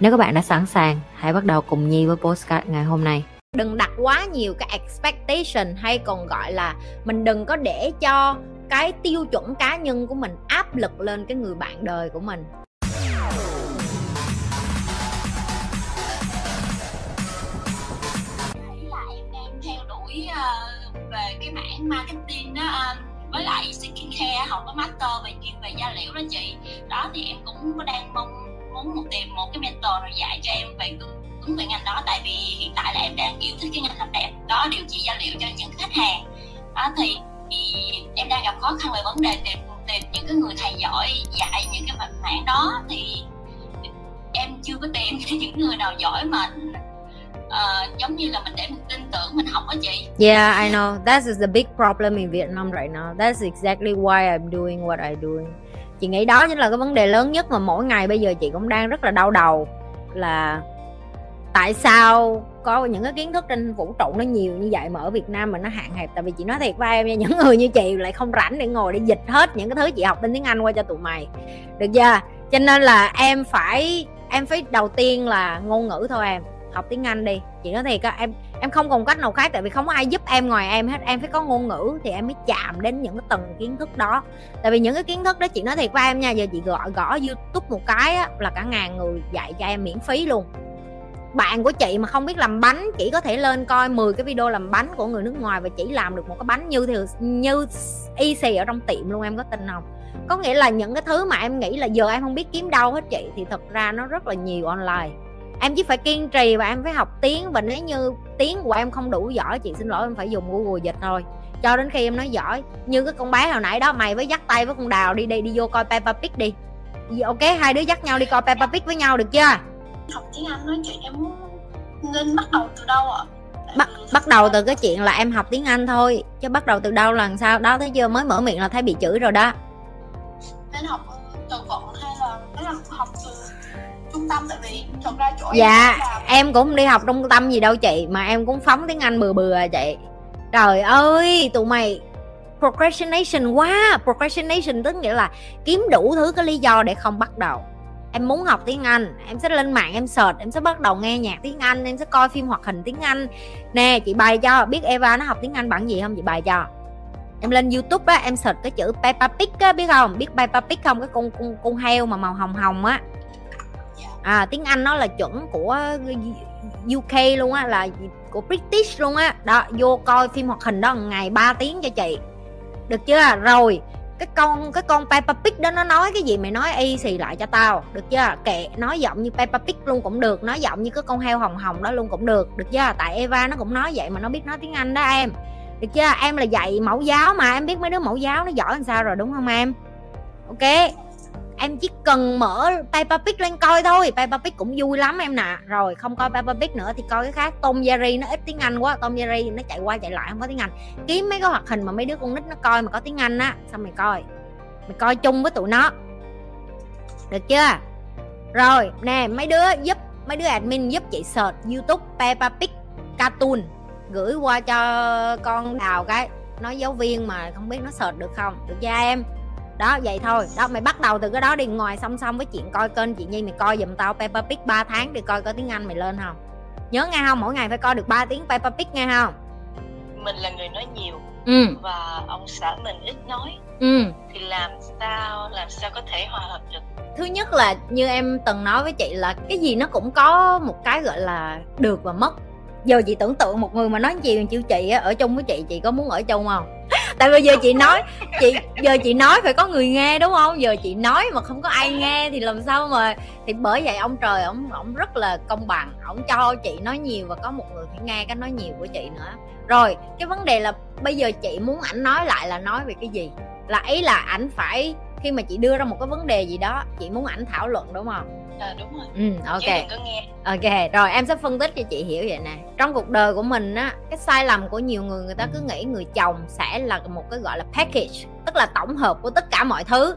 Nếu các bạn đã sẵn sàng, hãy bắt đầu cùng Nhi với postcard ngày hôm nay. đừng đặt quá nhiều cái expectation hay còn gọi là mình đừng có để cho cái tiêu chuẩn cá nhân của mình áp lực lên cái người bạn đời của mình nghĩ là em đang theo đuổi ờ, về cái mảng marketing đó anh với lại skincare học có master về chuyên về da liễu đó chị đó thì em cũng có đang mong muốn tìm một cái mentor rồi dạy cho em về hướng về ngành đó tại vì hiện tại là em đang yêu thích cái ngành làm đẹp đó điều trị da liễu cho những khách hàng đó thì, thì em đang gặp khó khăn về vấn đề tìm tìm những cái người thầy giỏi dạy những cái mảng đó thì em chưa có tìm những người nào giỏi mà uh, giống như là mình để mình tin tưởng mình học á chị Yeah, I know. That is the big problem in Vietnam right now. That's exactly why I'm doing what I'm doing. Chị nghĩ đó chính là cái vấn đề lớn nhất mà mỗi ngày bây giờ chị cũng đang rất là đau đầu. Là tại sao có những cái kiến thức trên vũ trụ nó nhiều như vậy mà ở Việt Nam mà nó hạn hẹp? Tại vì chị nói thiệt với em nha, những người như chị lại không rảnh để ngồi để dịch hết những cái thứ chị học bên tiếng Anh qua cho tụi mày. Được chưa? Cho nên là em phải em phải đầu tiên là ngôn ngữ thôi em học tiếng Anh đi. Chị nói thiệt á em em không còn cách nào khác tại vì không có ai giúp em ngoài em hết. Em phải có ngôn ngữ thì em mới chạm đến những cái tầng kiến thức đó. Tại vì những cái kiến thức đó chị nói thiệt với em nha giờ chị gõ gõ youtube một cái á, là cả ngàn người dạy cho em miễn phí luôn. Bạn của chị mà không biết làm bánh chỉ có thể lên coi 10 cái video làm bánh của người nước ngoài và chỉ làm được một cái bánh như thì như y xì ở trong tiệm luôn em có tin không? Có nghĩa là những cái thứ mà em nghĩ là giờ em không biết kiếm đâu hết chị thì thật ra nó rất là nhiều online em chỉ phải kiên trì và em phải học tiếng và nếu như tiếng của em không đủ giỏi chị xin lỗi em phải dùng google dịch thôi. Cho đến khi em nói giỏi như cái con bé hồi nãy đó mày với dắt tay với con đào đi đi đi vô coi Peppa Pig đi. Ok hai đứa dắt nhau đi coi Peppa Pig với nhau được chưa? Học tiếng Anh nói chuyện em nên bắt đầu từ đâu ạ? Bắt bắt đầu từ cái chuyện là em học tiếng Anh thôi chứ bắt đầu từ đâu làm sao? Đó thấy chưa? Mới mở miệng là thấy bị chửi rồi đó. Nên học từ vựng hay là là học từ tâm tại vì thật ra chỗ dạ em em cũng đi học trung tâm gì đâu chị mà em cũng phóng tiếng Anh bừa bừa à chị. Trời ơi tụi mày procrastination quá procrastination tức nghĩa là kiếm đủ thứ cái lý do để không bắt đầu. Em muốn học tiếng Anh em sẽ lên mạng em search em sẽ bắt đầu nghe nhạc tiếng Anh em sẽ coi phim hoạt hình tiếng Anh. Nè chị bày cho biết Eva nó học tiếng Anh bằng gì không? Chị bày cho. Em lên YouTube á em search cái chữ Peppa Pig á biết không? Biết Peppa Pig không? Cái con con con heo mà màu hồng hồng á à tiếng Anh nó là chuẩn của UK luôn á, là của British luôn á. Đó, vô coi phim hoạt hình đó ngày 3 tiếng cho chị. Được chưa? Rồi, cái con cái con Peppa Pig đó, nó nói cái gì mày nói y xì lại cho tao. Được chưa? Kệ, nói giọng như Peppa Pig luôn cũng được, nói giọng như cái con heo hồng hồng đó luôn cũng được. Được chưa? Tại Eva nó cũng nói vậy mà nó biết nói tiếng Anh đó em. Được chưa? Em là dạy mẫu giáo mà, em biết mấy đứa mẫu giáo nó giỏi làm sao rồi, đúng không em? Ok em chỉ cần mở Peppa Pig lên coi thôi. Peppa Pig cũng vui lắm em nè. Rồi, không coi Peppa Pig nữa thì coi cái khác. Tom Jerry nó ít tiếng Anh quá. Tom Jerry nó chạy qua chạy lại không có tiếng Anh. Kiếm mấy cái hoạt hình mà mấy đứa con nít nó coi mà có tiếng Anh á, xong mày coi. Mày coi chung với tụi nó. Được chưa? Rồi, nè, mấy đứa giúp, mấy đứa admin giúp chị search youtube Peppa Pig cartoon. Gửi qua cho con đào cái. Nói giáo viên mà không biết nó search được không? Được chưa em? Đó vậy thôi. Đó mày bắt đầu từ cái đó đi. Ngoài song song với chuyện coi kênh chị nhi mày coi giùm tao Peppa Pig 3 tháng để coi có tiếng Anh mày lên không? Nhớ nghe không? Mỗi ngày phải coi được 3 tiếng Peppa Pig nghe không? Mình là người nói nhiều ừ. và ông xã mình ít nói. Ừ. Thì làm sao làm sao có thể hòa hợp được? Thứ nhất là như em từng nói với chị là cái gì nó cũng có một cái gọi là được và mất. Giờ chị tưởng tượng một người mà nói chuyện chịu chị ở chung với chị chị có muốn ở chung không tại bây giờ chị nói, chị, giờ chị nói phải có người nghe đúng không? Giờ chị nói mà không có ai nghe thì làm sao mà, thì bởi vậy ông trời, ông ông rất là công bằng. Ông cho chị nói nhiều và có một người phải nghe cái nói nhiều của chị nữa. Rồi, cái vấn đề là bây giờ chị muốn ảnh nói lại là nói về cái gì? Là ý là ảnh phải, khi mà chị đưa ra một cái vấn đề gì đó, chị muốn ảnh thảo luận đúng không? À, đúng rồi. Ừ ok. Chứ đừng có nghe. Ok rồi em sẽ phân tích cho chị hiểu vậy nè. Trong cuộc đời của mình á cái sai lầm của nhiều người người ta cứ nghĩ người chồng sẽ là một cái gọi là package tức là tổng hợp của tất cả mọi thứ.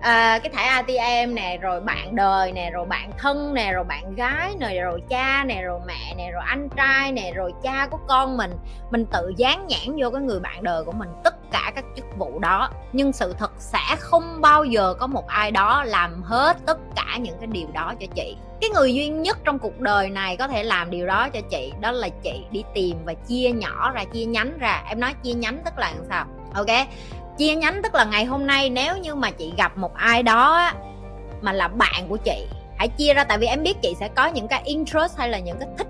À, cái thẻ ATM nè rồi bạn đời nè rồi bạn thân nè rồi bạn gái nè rồi cha nè rồi mẹ nè rồi anh trai nè rồi cha của con mình. Mình tự dán nhãn vô cái người bạn đời của mình tất cả các chức vụ đó. Nhưng sự thật sẽ không bao giờ có một ai đó làm hết tất cả những cái điều đó cho chị. Cái người duy nhất trong cuộc đời này có thể làm điều đó cho chị, đó là chị đi tìm và chia nhỏ ra, chia nhánh ra. Em nói chia nhánh tức là làm sao? Ok. Chia nhánh tức là ngày hôm nay nếu như mà chị gặp một ai đó mà là bạn của chị, hãy chia ra. Tại vì em biết chị sẽ có những cái interest hay là những cái thích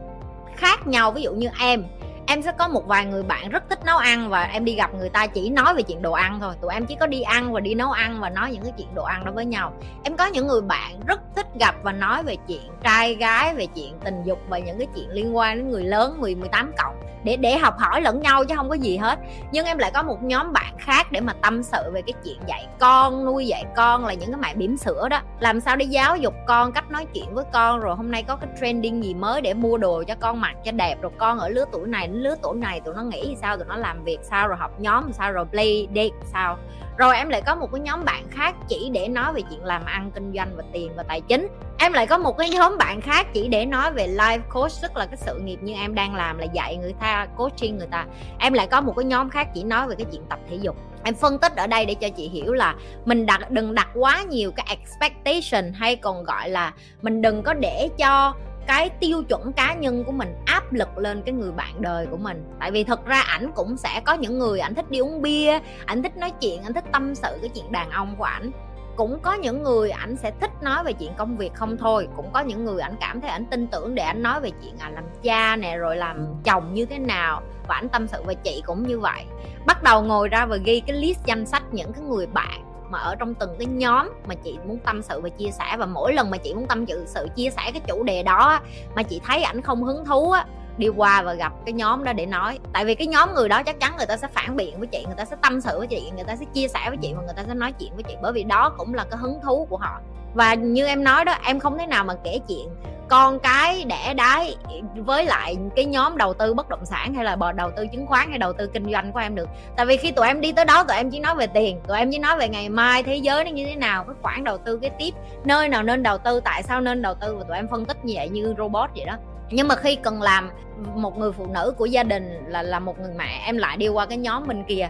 khác nhau. Ví dụ như em em sẽ có một vài người bạn rất thích nấu ăn và em đi gặp người ta chỉ nói về chuyện đồ ăn thôi. Tụi em chỉ có đi ăn và đi nấu ăn và nói những cái chuyện đồ ăn đó với nhau. Em có những người bạn rất thích gặp và nói về chuyện trai gái, về chuyện tình dục và những cái chuyện liên quan đến người lớn 10 18 cộng để để học hỏi lẫn nhau chứ không có gì hết. Nhưng em lại có một nhóm bạn khác để mà tâm sự về cái chuyện dạy con, nuôi dạy con là những cái mẹ bỉm sữa đó. Làm sao để giáo dục con cách nói chuyện với con, rồi hôm nay có cái trending gì mới để mua đồ cho con mặc cho đẹp, rồi con ở lứa tuổi này những lứa tuổi này tụi nó nghĩ sao, tụi nó làm việc sao, rồi học nhóm sao, rồi play date sao. Rồi em lại có một cái nhóm bạn khác chỉ để nói về chuyện làm ăn, kinh doanh và tiền và tài chính. Em lại có một cái nhóm bạn khác chỉ để nói về life coach, tức là cái sự nghiệp như em đang làm là dạy người ta, coaching người ta. Em lại có một cái nhóm khác chỉ nói về cái chuyện tập thể dục. Em phân tích ở đây để cho chị hiểu là mình đặt, đừng đặt quá nhiều cái expectation hay còn gọi là mình đừng có để cho cái tiêu chuẩn cá nhân của mình áp lực lên cái người bạn đời của mình. Tại vì thật ra ảnh cũng sẽ có những người ảnh thích đi uống bia ảnh thích nói chuyện ảnh thích tâm sự cái chuyện đàn ông của ảnh. Cũng có những người ảnh sẽ thích nói về chuyện công việc không thôi. Cũng có những người ảnh cảm thấy ảnh tin tưởng để ảnh nói về chuyện à, làm cha nè rồi làm chồng như thế nào. Và ảnh tâm sự về chị cũng như vậy. Bắt đầu ngồi ra và ghi cái list danh sách những cái người bạn mà ở trong từng cái nhóm mà chị muốn tâm sự và chia sẻ. Và mỗi lần mà chị muốn tâm sự sự chia sẻ cái chủ đề đó mà chị thấy ảnh không hứng thú á, đi qua và gặp cái nhóm đó để nói. Tại vì cái nhóm người đó chắc chắn người ta sẽ phản biện với chị, người ta sẽ tâm sự với chị, người ta sẽ chia sẻ với chị và người ta sẽ nói chuyện với chị. Bởi vì đó cũng là cái hứng thú của họ. Và như em nói đó, em không thể nào mà kể chuyện con cái đẻ đái với lại cái nhóm đầu tư bất động sản hay là bò đầu tư chứng khoán hay đầu tư kinh doanh của em được. Tại vì khi tụi em đi tới đó tụi em chỉ nói về tiền tụi em chỉ nói về ngày mai thế giới nó như thế nào cái khoản đầu tư cái tiếp nơi nào nên đầu tư tại sao nên đầu tư và tụi em phân tích như vậy như robot vậy đó. Nhưng mà khi cần làm một người phụ nữ của gia đình là là một người mẹ em lại đi qua cái nhóm bên kia.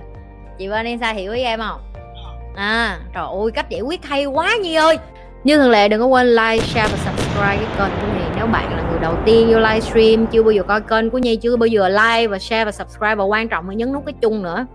Chị Vanessa hiểu ý em không? À trời ơi cách giải quyết hay quá nhi ơi như thường lệ đừng có quên like, share và subscribe cái kênh của Nhi Nếu bạn là người đầu tiên vô livestream Chưa bao giờ coi kênh của Nhi Chưa bao giờ like và share và subscribe Và quan trọng là nhấn nút cái chung nữa.